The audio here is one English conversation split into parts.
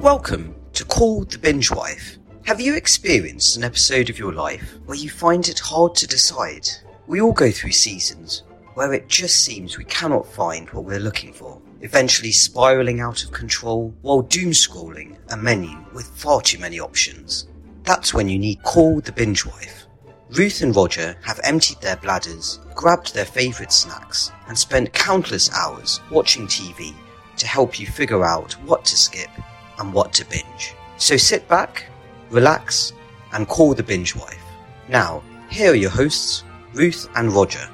Welcome to Call the Binge Wife. Have you experienced an episode of your life where you find it hard to decide? We all go through seasons where it just seems we cannot find what we're looking for, eventually spiraling out of control while doom scrolling a menu with far too many options. That's when you need Call the Binge Wife. Ruth and Roger have emptied their bladders, grabbed their favourite snacks, and spent countless hours watching TV to help you figure out what to skip and what to binge. So sit back, relax, and call the binge wife. Now, here are your hosts, Ruth and Roger.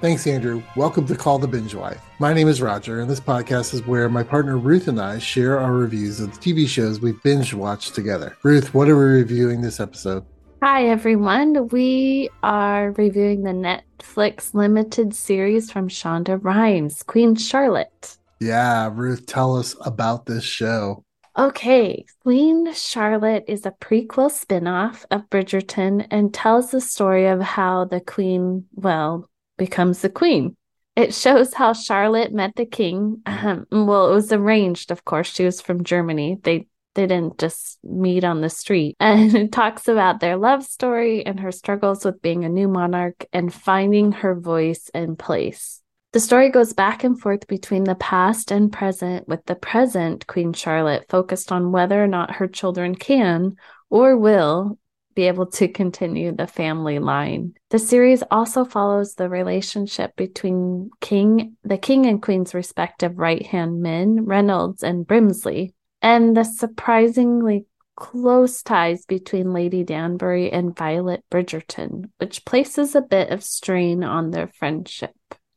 Thanks, Andrew. Welcome to Call the Binge Wife. My name is Roger, and this podcast is where my partner Ruth and I share our reviews of the TV shows we binge watched together. Ruth, what are we reviewing this episode? Hi, everyone. We are reviewing the Netflix limited series from Shonda Rhimes, Queen Charlotte. Yeah, Ruth, tell us about this show. Okay, Queen Charlotte is a prequel spin-off of Bridgerton and tells the story of how the queen, well, becomes the queen. It shows how Charlotte met the king. Um, well, it was arranged, of course. She was from Germany. They they didn't just meet on the street. And it talks about their love story and her struggles with being a new monarch and finding her voice and place. The story goes back and forth between the past and present, with the present Queen Charlotte focused on whether or not her children can or will be able to continue the family line. The series also follows the relationship between King, the King and Queen's respective right-hand men, Reynolds and Brimsley, and the surprisingly close ties between Lady Danbury and Violet Bridgerton, which places a bit of strain on their friendship.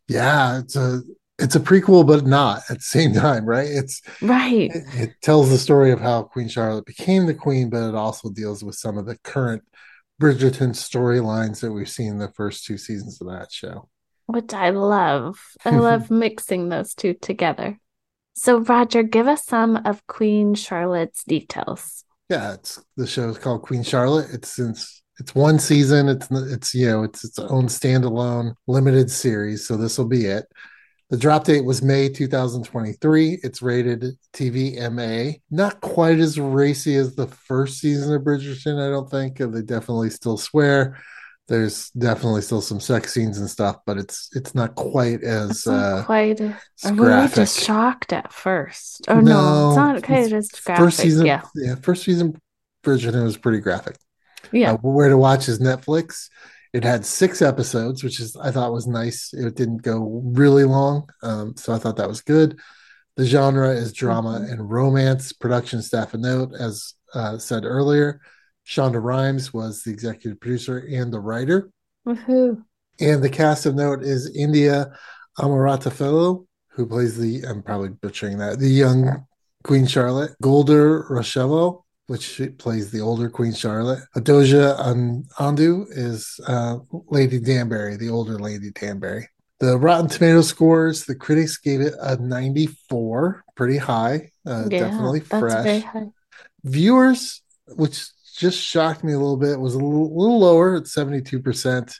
Yeah, it's a it's a prequel, but not at the same time, right? It's right. It, it, tells the story of how Queen Charlotte became the queen, but it also deals with some of the current Bridgerton storylines that we've seen in the first two seasons of that show. Which I love. I love mixing those two together. So, Roger, give us some of Queen Charlotte's details. Yeah, it's the show is called Queen Charlotte. It's since it's one season. It's it's you know it's its own standalone limited series. So this will be it. The drop date was May 2023. It's rated TV MA. Not quite as racy as the first season of Bridgerton, I don't think. They definitely still swear. There's definitely still some sex scenes and stuff, but it's it's not quite as uh, quite. Are we just shocked at first? Oh no, no it's not quite as graphic. First season, yeah, yeah, first season Bridgerton was pretty graphic. Yeah. Uh, where to watch is Netflix. It had six episodes, which is I thought was nice. It didn't go really long, um, so I thought that was good. The genre is drama mm-hmm. and romance. Production staff a note, as uh, said earlier, Shonda Rhimes was the executive producer and the writer. Woohoo! And the cast of note is India Amarthafellow, who plays the I'm probably butchering that the young Queen Charlotte, Golda Roshillo, which plays the older Queen Charlotte. Adjoa Andoh is uh, Lady Danbury, the older Lady Danbury. The Rotten Tomato scores, the critics gave it a 94, pretty high, uh, yeah, definitely fresh. Viewers, which just shocked me a little bit, was a little, little lower at 72%.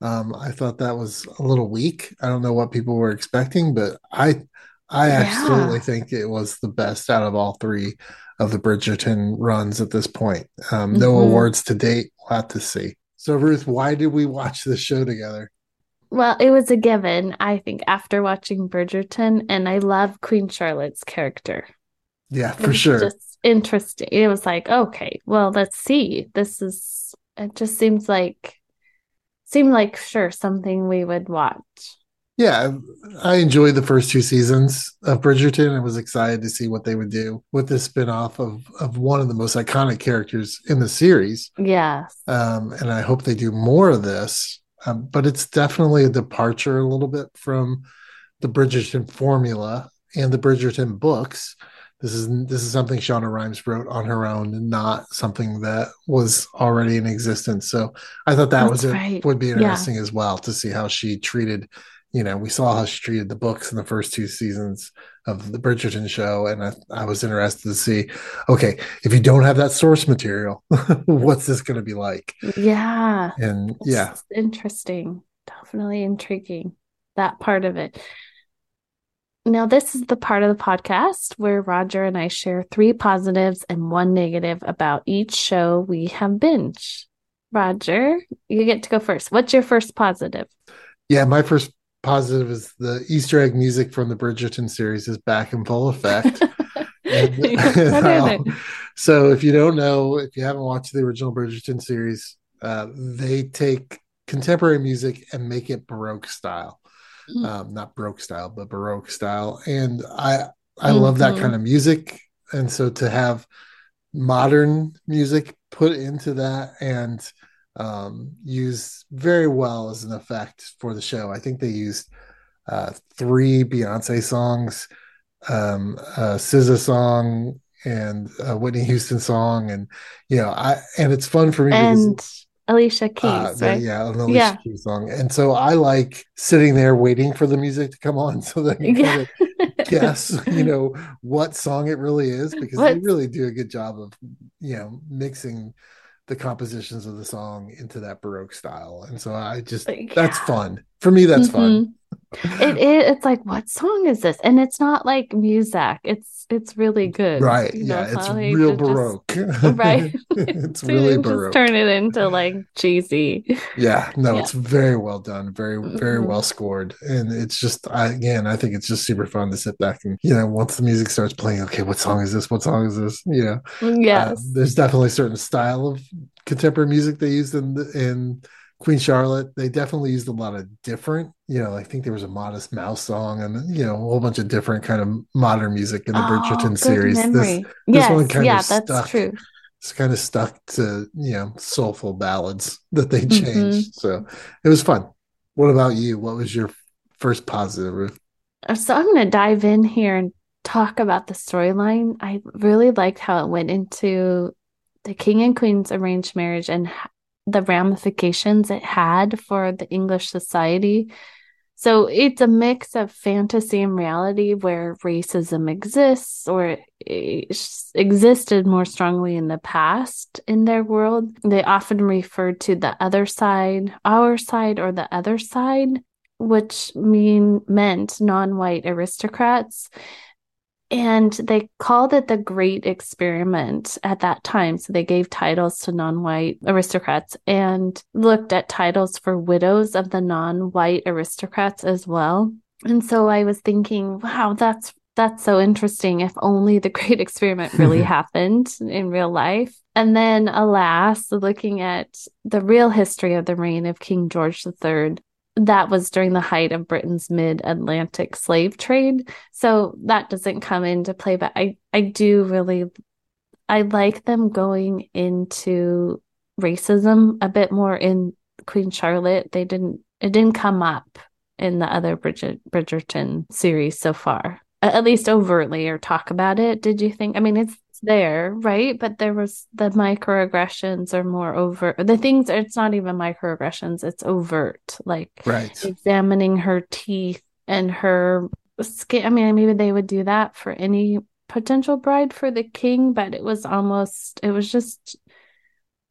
Um, I thought that was a little weak. I don't know what people were expecting, but I I yeah. absolutely think it was the best out of all three of the Bridgerton runs at this point. Um, no mm-hmm. awards to date. We'll have to see. So, Ruth, why did we watch this show together? Well, it was a given, I think, after watching Bridgerton, and I love Queen Charlotte's character. Yeah, for sure. Just interesting. It was like, okay, well, let's see. This is. It just seems like, seemed like sure something we would watch yeah, I enjoyed the first two seasons of Bridgerton and was excited to see what they would do with this spinoff of of one of the most iconic characters in the series. Yes. Um, and I hope they do more of this. Um, but it's definitely a departure a little bit from the Bridgerton formula and the Bridgerton books. This is this is something Shonda Rhimes wrote on her own, and not something that was already in existence. So I thought that That's was right. it would be interesting yeah. as well to see how she treated you know, we saw how she treated the books in the first two seasons of the Bridgerton show, and I, I was interested to see, okay, if you don't have that source material, what's this going to be like? Yeah, and it's yeah, interesting, definitely intriguing that part of it. Now, this is the part of the podcast where Roger and I share three positives and one negative about each show we have binged. Roger, you get to go first. What's your first positive? Yeah, my first positive is the Easter egg music from the Bridgerton series is back in full effect. and, and so, if you don't know, if you haven't watched the original Bridgerton series, uh, they take contemporary music and make it Baroque style. Mm. um, not Baroque style, but Baroque style. And I I mm-hmm. love that mm-hmm. kind of music. And so to have modern music put into that and um, used very well as an effect for the show. I think they used uh, three Beyonce songs, um, a SZA song, and a Whitney Houston song, and you know, I and it's fun for me and because Alicia Keys, uh, right? Yeah, an Alicia yeah. Keys song. And so I like sitting there waiting for the music to come on so that you yeah. kind of guess, you know, what song it really is because what? they really do a good job of, you know, mixing the compositions of the song into that baroque style and so i just yeah. that's fun for me that's mm-hmm. fun it, it, it's like what song is this? And it's not like music it's it's really good. Right you yeah it's real baroque just, right. It's really baroque. turn it into like cheesy. Yeah no yeah. it's very well done very very mm-hmm. well scored. And it's just I, again i think it's just super fun to sit back and you know once the music starts playing okay what song is this? What song is this? You know mm, yes. uh, there's definitely a certain style of contemporary music they used in in Queen Charlotte, they definitely used a lot of different, you know, I think there was a Modest Mouse song and, you know, a whole bunch of different kind of modern music in the oh, Bridgerton series. Memory. This, yes, this one kind yeah, of stuck. That's true. It's kind of stuck to, you know, soulful ballads that they mm-hmm. changed. Mm-hmm. So it was fun. What about you? What was your first positive, Ruth? So I'm going to dive in here and talk about the storyline. I really liked how it went into the king and queen's arranged marriage and the ramifications it had for the English society. So it's a mix of fantasy and reality where racism exists or existed more strongly in the past in their world. They often refer to the other side, our side, or the other side, which mean meant non-white aristocrats and they called it the Great Experiment at that time. So they gave titles to non white aristocrats and looked at titles for widows of the non white aristocrats as well. And so I was thinking, wow, that's that's so interesting if only the great experiment really happened in real life. And then, alas, looking at the real history of the reign of King George III, that was during the height of Britain's mid-Atlantic slave trade. So that doesn't come into play, but I I do really I like them going into racism a bit more in Queen Charlotte. They didn't it didn't come up in the other Bridget Bridgerton series so far. At least overtly or talk about it. Did you think? I mean, it's there, right? But there was the microaggressions are more overt. The things it's not even microaggressions, it's overt, like right. examining her teeth and her skin. I mean, maybe they would do that for any potential bride for the king, but it was almost it was just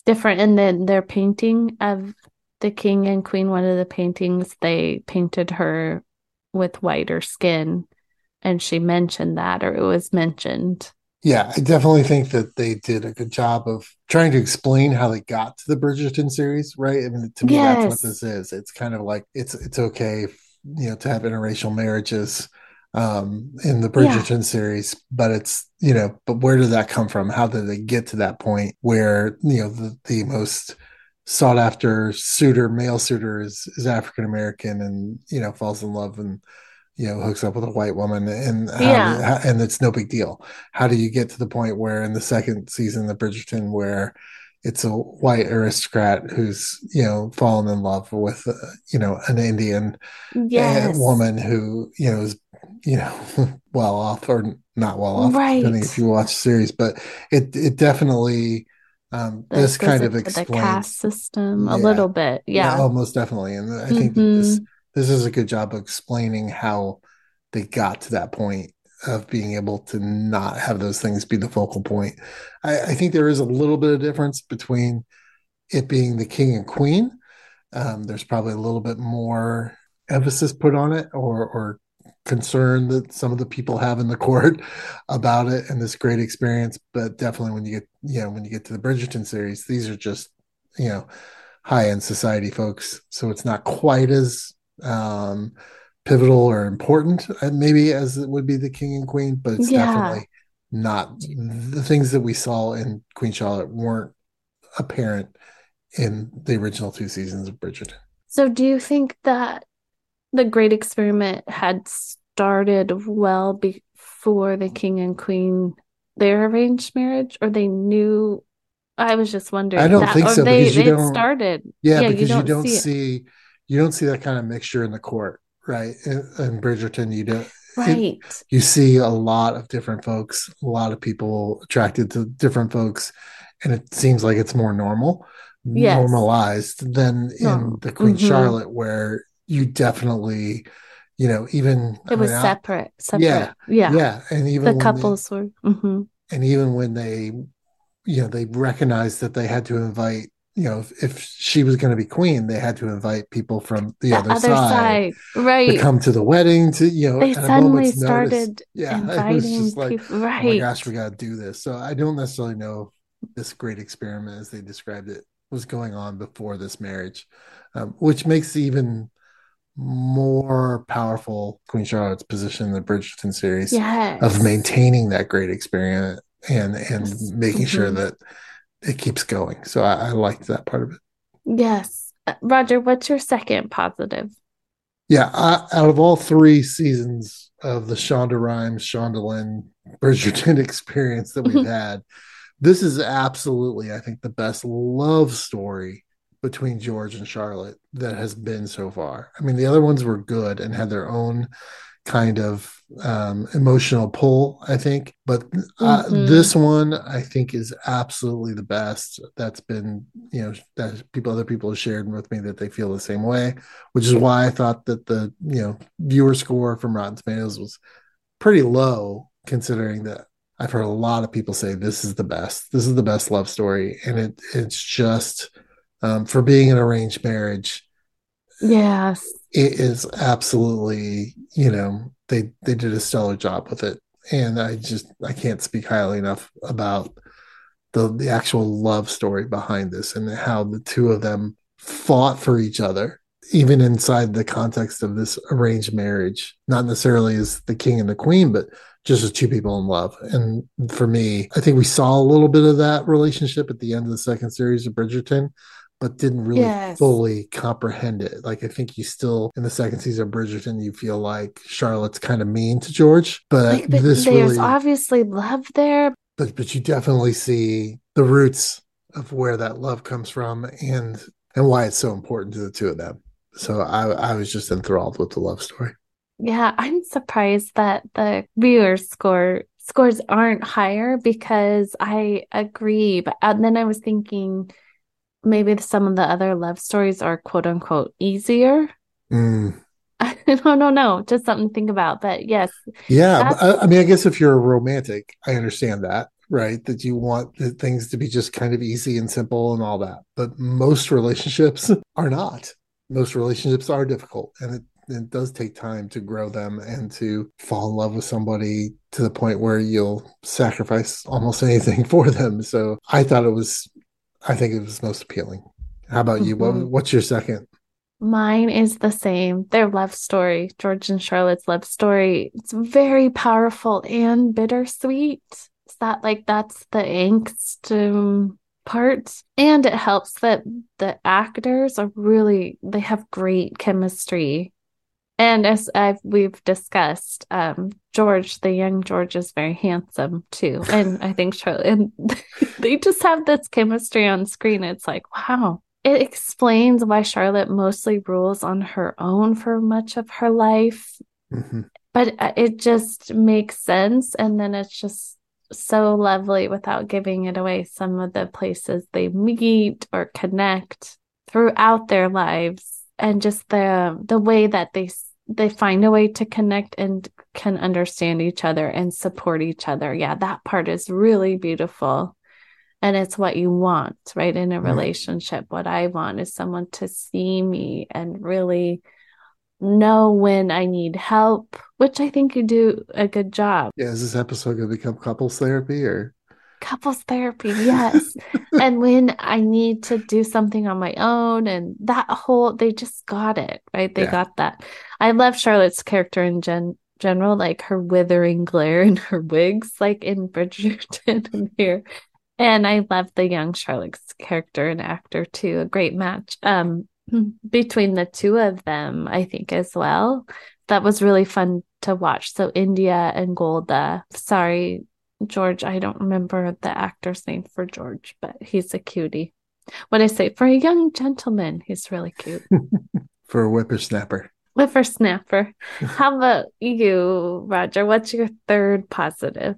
different. And then their painting of the king and queen, one of the paintings, they painted her with whiter skin. And she mentioned that, or it was mentioned yeah, I definitely think that they did a good job of trying to explain how they got to the Bridgerton series, right? I mean, to me, yes. that's what this is. It's kind of like it's it's okay, you know, to have interracial marriages um in the Bridgerton yeah. series, but it's you know, but where did that come from? How did they get to that point where you know the the most sought after suitor, male suitor is is African American, and you know falls in love and you know hooks up with a white woman and how, yeah. how, and it's no big deal how do you get to the point where in the second season of bridgerton where it's a white aristocrat who's you know fallen in love with uh, you know an indian yes. woman who you know is you know well off or not well off right. depending if you watch the series but it it definitely um, this kind of explains the caste system a little bit yeah, yeah almost definitely and i think mm-hmm. this this is a good job of explaining how they got to that point of being able to not have those things be the focal point. I, I think there is a little bit of difference between it being the king and queen. Um, there's probably a little bit more emphasis put on it, or or concern that some of the people have in the court about it and this great experience. But definitely when you get, you know, when you get to the Bridgerton series, these are just, you know, high end society folks. So it's not quite as um, pivotal or important, uh, maybe as it would be the king and queen, but it's yeah. definitely not the things that we saw in Queen Charlotte weren't apparent in the original two seasons of Bridgerton. So, do you think that the Great Experiment had started well before the King and Queen their arranged marriage, or they knew? I was just wondering. I don't that, think so. They, because you they don't, started. Yeah, yeah because you don't, you don't see, see you don't see that kind of mixture in the court, right? In, in Bridgerton, you don't. Right. It, you see a lot of different folks, a lot of people attracted to different folks, and it seems like it's more normal yes. normalized than no. in the Queen mm-hmm. Charlotte, where you definitely, you know, even it I was mean, separate, separate, yeah, yeah, yeah, and even the couples they, were, mm-hmm. and even when they, you know, they recognized that they had to invite. You know, if, if she was going to be queen, they had to invite people from the, the other, other side, side, right, to come to the wedding. To you know, they suddenly started notice, yeah, inviting like, people. Right, oh my gosh, we got to do this. So I don't necessarily know this great experiment as they described it was going on before this marriage, um, which makes even more powerful Queen Charlotte's position in the Bridgerton series yes. of maintaining that great experience and and making mm-hmm. sure that it keeps going. So I, I liked that part of it. Yes, uh, Roger, what's your second positive? Yeah, I, out of all three seasons of the Shonda Rhimes, Shondaland Bridgerton experience that we've had, this is absolutely, I think, the best love story between George and Charlotte that has been so far. I mean, the other ones were good and had their own kind of um, emotional pull, I think. But uh, mm-hmm. this one, I think, is absolutely the best. That's been, you know, that people, other people have shared with me that they feel the same way, which is why I thought that the, you know, viewer score from Rotten Tomatoes was pretty low, considering that I've heard a lot of people say this is the best. This is the best love story, and it it's just um, for being an arranged marriage. Yes, it is absolutely. You know, they they did a stellar job with it, and I just I can't speak highly enough about the the actual love story behind this and how the two of them fought for each other even inside the context of this arranged marriage not necessarily as the king and the queen but just as two people in love. And for me, I think we saw a little bit of that relationship at the end of the second series of Bridgerton, but didn't really yes. fully comprehend it. Like I think you still in the second season of Bridgerton, you feel like Charlotte's kind of mean to George, but like, this there's really, obviously love there. But but you definitely see the roots of where that love comes from and and why it's so important to the two of them. So I I was just enthralled with the love story. Yeah, I'm surprised that the viewer score scores aren't higher because I agree. But and then I was thinking maybe some of the other love stories are quote unquote easier. Mm. no, no, no. Just something to think about. But yes. Yeah. I, I mean, I guess if you're a romantic, I understand that right? That you want things to be just kind of easy and simple and all that. But most relationships are not. Most relationships are difficult. And it it does take time to grow them and to fall in love with somebody to the point where you'll sacrifice almost anything for them. So I thought it was, I think it was most appealing. How about you? Mm-hmm. What, what's your second? Mine is the same. Their love story, George and Charlotte's love story. It's very powerful and bittersweet. Is that like that's the angst um, part? And it helps that the actors are really they have great chemistry and as I've we've discussed, um, George, the young George, is very handsome too, and I think Charlie, and they just have this chemistry on screen. It's like wow. It explains why Charlotte mostly rules on her own for much of her life, mm-hmm. but uh, it just makes sense, and then it's just so lovely without giving it away. Some of the places they meet or connect throughout their lives and just the the way that they they find a way to connect and can understand each other and support each other. Yeah, that part is really beautiful. And it's what you want, right? In a relationship. What I want is someone to see me and really know when I need help, which I think you do a good job. Yeah, is this episode going to become couples therapy or? Couples therapy, yes. and when I need to do something on my own, and that whole, they just got it, right? They Yeah. got that. I love Charlotte's character in gen- general, like her withering glare and her wigs, like in Bridgerton and here. And I love the young Charlotte's character and actor too. A great match um, between the two of them, I think, as well. That was really fun to watch. So India and Golda. Sorry, George, I don't remember the actor's name for George, but he's a cutie. What I say for a young gentleman, he's really cute. For a whippersnapper. Whippersnapper. How about you, Roger? What's your third positive?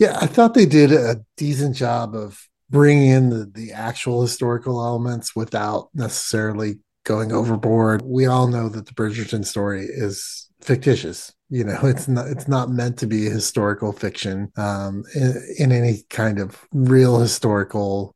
Yeah, I thought they did a decent job of bringing in the, the actual historical elements without necessarily going overboard. We all know that the Bridgerton story is fictitious. You know, it's not it's not meant to be historical fiction um, in, in any kind of real historical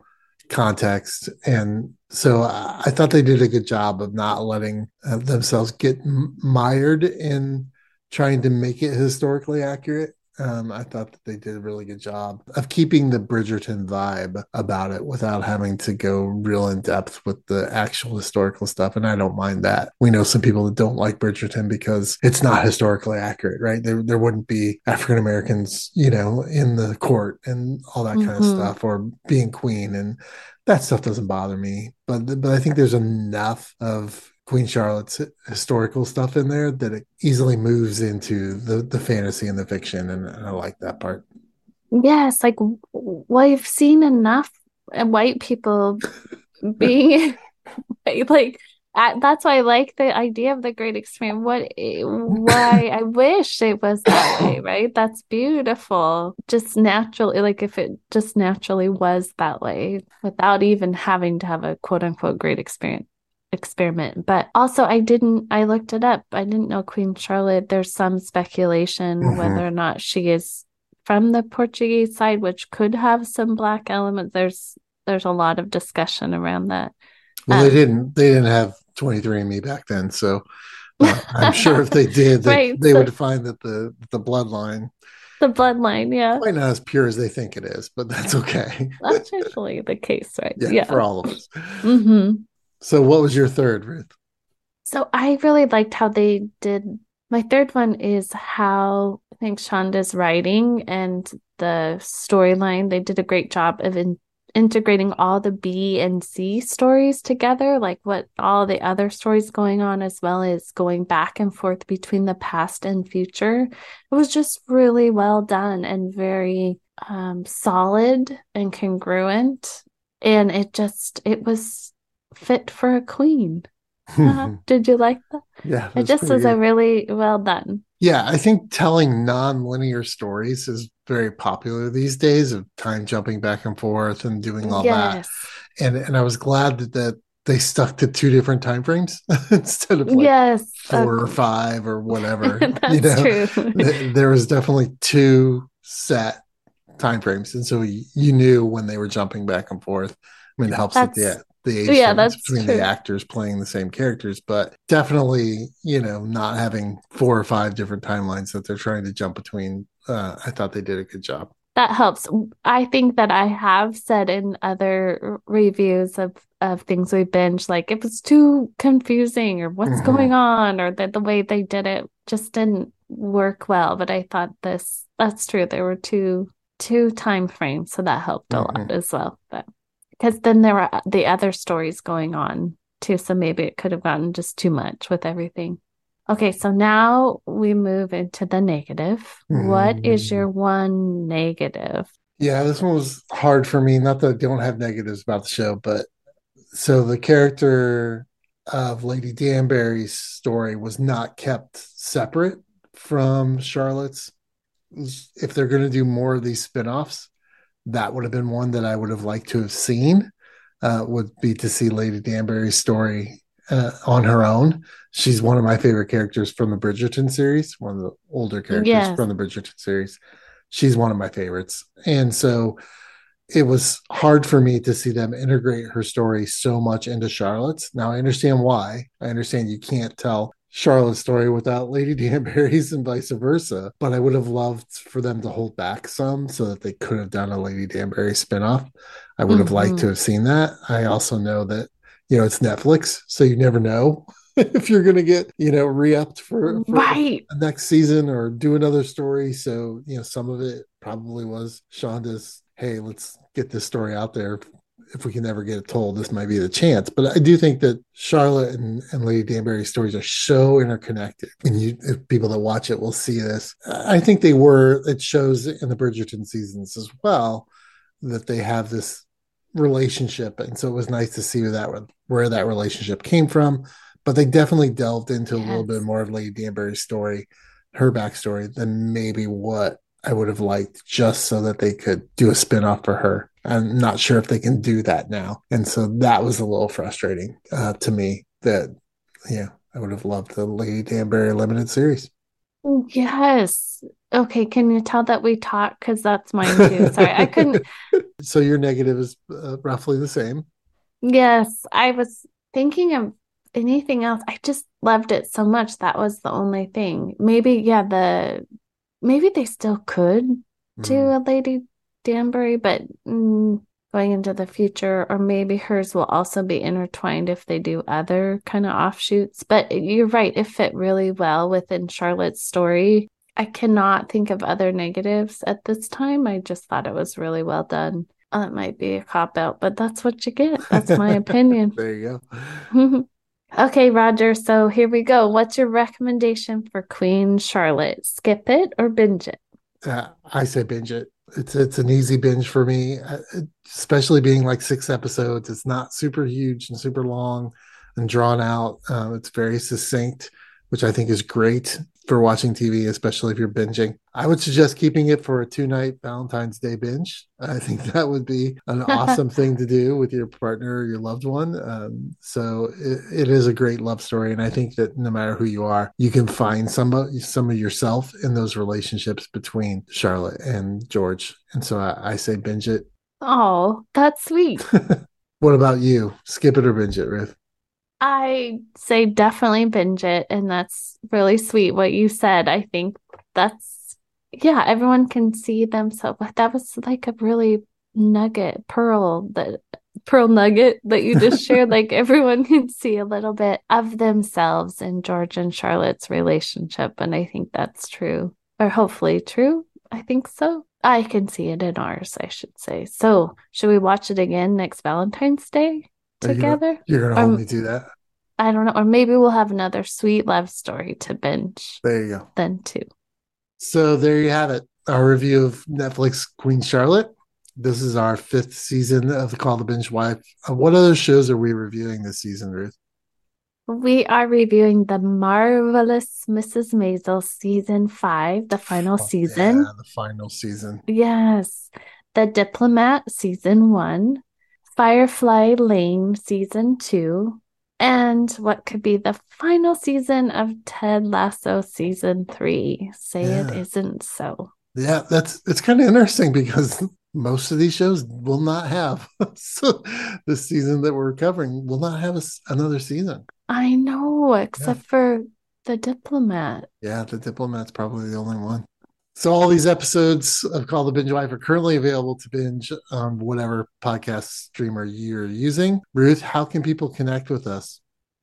context. And so I, thought they did a good job of not letting uh, themselves get mired in trying to make it historically accurate. Um, I thought that they did a really good job of keeping the Bridgerton vibe about it without having to go real in depth with the actual historical stuff. And I don't mind that. We know some people that don't like Bridgerton because it's not historically accurate, right? There, there wouldn't be African Americans, you know, in the court and all that kind of Mhm. stuff, or being queen, and that stuff doesn't bother me. But but I think there's enough of Queen Charlotte's historical stuff in there that it easily moves into the the fantasy and the fiction, and I like that part. Yes, like we've seen enough white people being like I, that's why I like the idea of the great experience. What why I wish it was that way, right? That's beautiful. Just naturally, like if it just naturally was that way without even having to have a quote unquote great experience experiment. But also I didn't I looked it up. I didn't know Queen Charlotte. There's some speculation Mhm. whether or not she is from the Portuguese side, which could have some black elements. There's there's a lot of discussion around that. Well, they Um, didn't they didn't have 23andMe back then, so uh, I'm sure if they did, they, Right, they would find that the the bloodline The bloodline, yeah. might not as pure as they think it is, but that's okay. That's usually the case, right? yeah, for all of us. hmm So, what was your third, Ruth? So I really liked how they did. My third one is how I think Shonda's writing and the storyline. They did a great job of in, integrating all the B and C stories together, like what all the other stories going on, as well as going back and forth between the past and future. It was just really well done and very um, solid and congruent. And it just, it was fit for a queen. Uh-huh. Did you like that? yeah, It just was a really well done. Yeah, I think telling non-linear stories is very popular these days of time jumping back and forth and doing all that. And and I was glad that, that they stuck to two different time frames instead of like Yes. four or five or whatever. That's you know, true. Th- there was definitely two set time frames, and so you, you knew when they were jumping back and forth. I mean, it helps that the That's- the age yeah, that's between true. the actors playing the same characters, but definitely, you know, not having four or five different timelines that they're trying to jump between. Uh, I thought they did a good job. That helps. I think that I have said in other reviews of of things we binge, like it was too confusing or what's Mhm. going on, or that the way they did it just didn't work well. But I thought this, that's true. There were two two time frames, so that helped a lot Mhm. as well. But because then there were the other stories going on too, so maybe it could have gotten just too much with everything. Okay, so now we move into the negative. What is mm. your one negative? Yeah, this one was hard for me. Not that I don't have negatives about the show, but so the character of Lady Danbury's story was not kept separate from Charlotte's. If they're going to do more of these spin-offs, that would have been one that I would have liked to have seen. Uh, would be to see Lady Danbury's story uh, on her own. She's one of my favorite characters from the Bridgerton series, one of the older characters Yes. from the Bridgerton series. She's one of my favorites. And so it was hard for me to see them integrate her story so much into Charlotte's. Now I understand why. I understand you can't tell Charlotte's story without Lady Danbury's and vice versa. But I would have loved for them to hold back some so that they could have done a Lady Danbury spinoff. I would have liked to mm-hmm. have seen that. I also know that, you know, it's Netflix, so you never know if you're going to get, you know, re upped for, for Right. the next season or do another story. So, you know, some of it probably was Shonda's, hey, let's get this story out there. If we can never get it told, this might be the chance. But I do think that Charlotte and, and Lady Danbury's stories are so interconnected. And you if people that watch it will see this. I think they were, it shows in the Bridgerton seasons as well that they have this relationship. And so it was nice to see where that where that relationship came from. But they definitely delved into a little bit more of Lady Danbury's story, her backstory, than maybe what I would have liked just so that they could do a spin-off for her. I'm not sure if they can do that now. And so that was a little frustrating uh, to me that, yeah, I would have loved the Lady Danbury limited series. Yes. Okay, can you tell that we talk? Because that's mine too. Sorry, I couldn't. So your negative is uh, roughly the same. Yes, I was thinking of anything else. I just loved it so much. That was the only thing. Maybe, yeah, the maybe they still could do Mm. a Lady Danbury, but mm, going into the future, or maybe hers will also be intertwined if they do other kind of offshoots. But you're right, it fit really well within Charlotte's story. I cannot think of other negatives at this time. I just thought it was really well done. Uh, it might be a cop out, but that's what you get. That's my opinion. There you go. Okay, Roger. So here we go. What's your recommendation for Queen Charlotte? Skip it or binge it? Uh, I say binge it. It's it's an easy binge for me, uh, especially being like six episodes. It's not super huge and super long and drawn out. Um, it's very succinct, which I think is great for watching TV, especially if you're binging. I would suggest keeping it for a two night Valentine's Day binge. I think that would be an awesome thing to do with your partner or your loved one. Um, so it, it is a great love story, and I think that no matter who you are, you can find some of some of yourself in those relationships between Charlotte and George. And so I, I say binge it. Oh, that's sweet. What about you? Skip it or binge it, Ruth? I say definitely binge it, and that's really sweet what you said. I think that's, yeah, everyone can see themselves. That was like a really nugget, pearl, that pearl nugget that you just shared. Like everyone can see a little bit of themselves in George and Charlotte's relationship, and I think that's true, or hopefully true. I think so. I can see it in ours, I should say. So, should we watch it again next Valentine's Day Together? You're gonna hold Um, me to that. I don't know, or maybe we'll have another sweet love story to binge There you go. then too. So there you have it. Our review of Netflix Queen Charlotte. This is our fifth season of the Call the Binge Wife. Uh, what other shows are we reviewing this season, Ruth? We are reviewing the marvelous Mrs. Maisel season five, the final Oh, season. Yeah, the final season. Yes, The Diplomat season one, Firefly Lane season two, and what could be the final season of Ted Lasso season three. Say it Yeah. isn't so. Yeah, that's it's kind of interesting because most of these shows will not have so this season that we're covering will not have a another season. I know, except for The Diplomat. Yeah, the diplomat's probably the only one. So all these episodes of Call the Binge Wife are currently available to binge on whatever podcast streamer you're using. Ruth, how can people connect with us?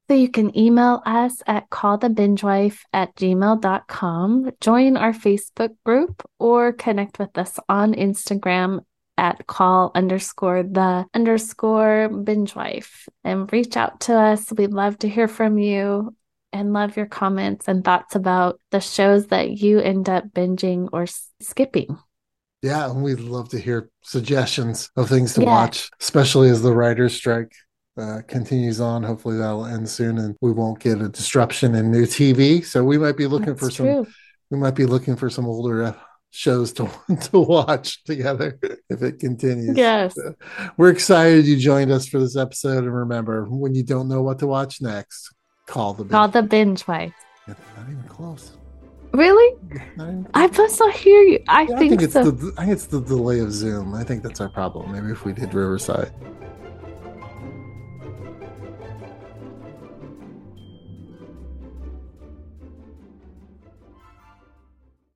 So you can email us at callthebingewife at gmail.com, join our Facebook group, or connect with us on Instagram at call underscore the underscore binge wife and reach out to us. We'd love to hear from you and love your comments and thoughts about the shows that you end up binging or skipping. Yeah, and we'd love to hear suggestions of things to Yeah. watch, especially as the writer's strike uh, continues on. Hopefully that'll end soon and we won't get a disruption in new TV. So we might be looking for That's some we might be looking for some older uh, shows to to watch together if it continues. Yes. We're excited you joined us for this episode. And remember, when you don't know what to watch next, call the Call binge. the binge wife. Not even close. Really? Even I close. must not hear you. I Yeah, I think think it's so. the I think it's the delay of Zoom. I think that's our problem. Maybe if we did Riverside.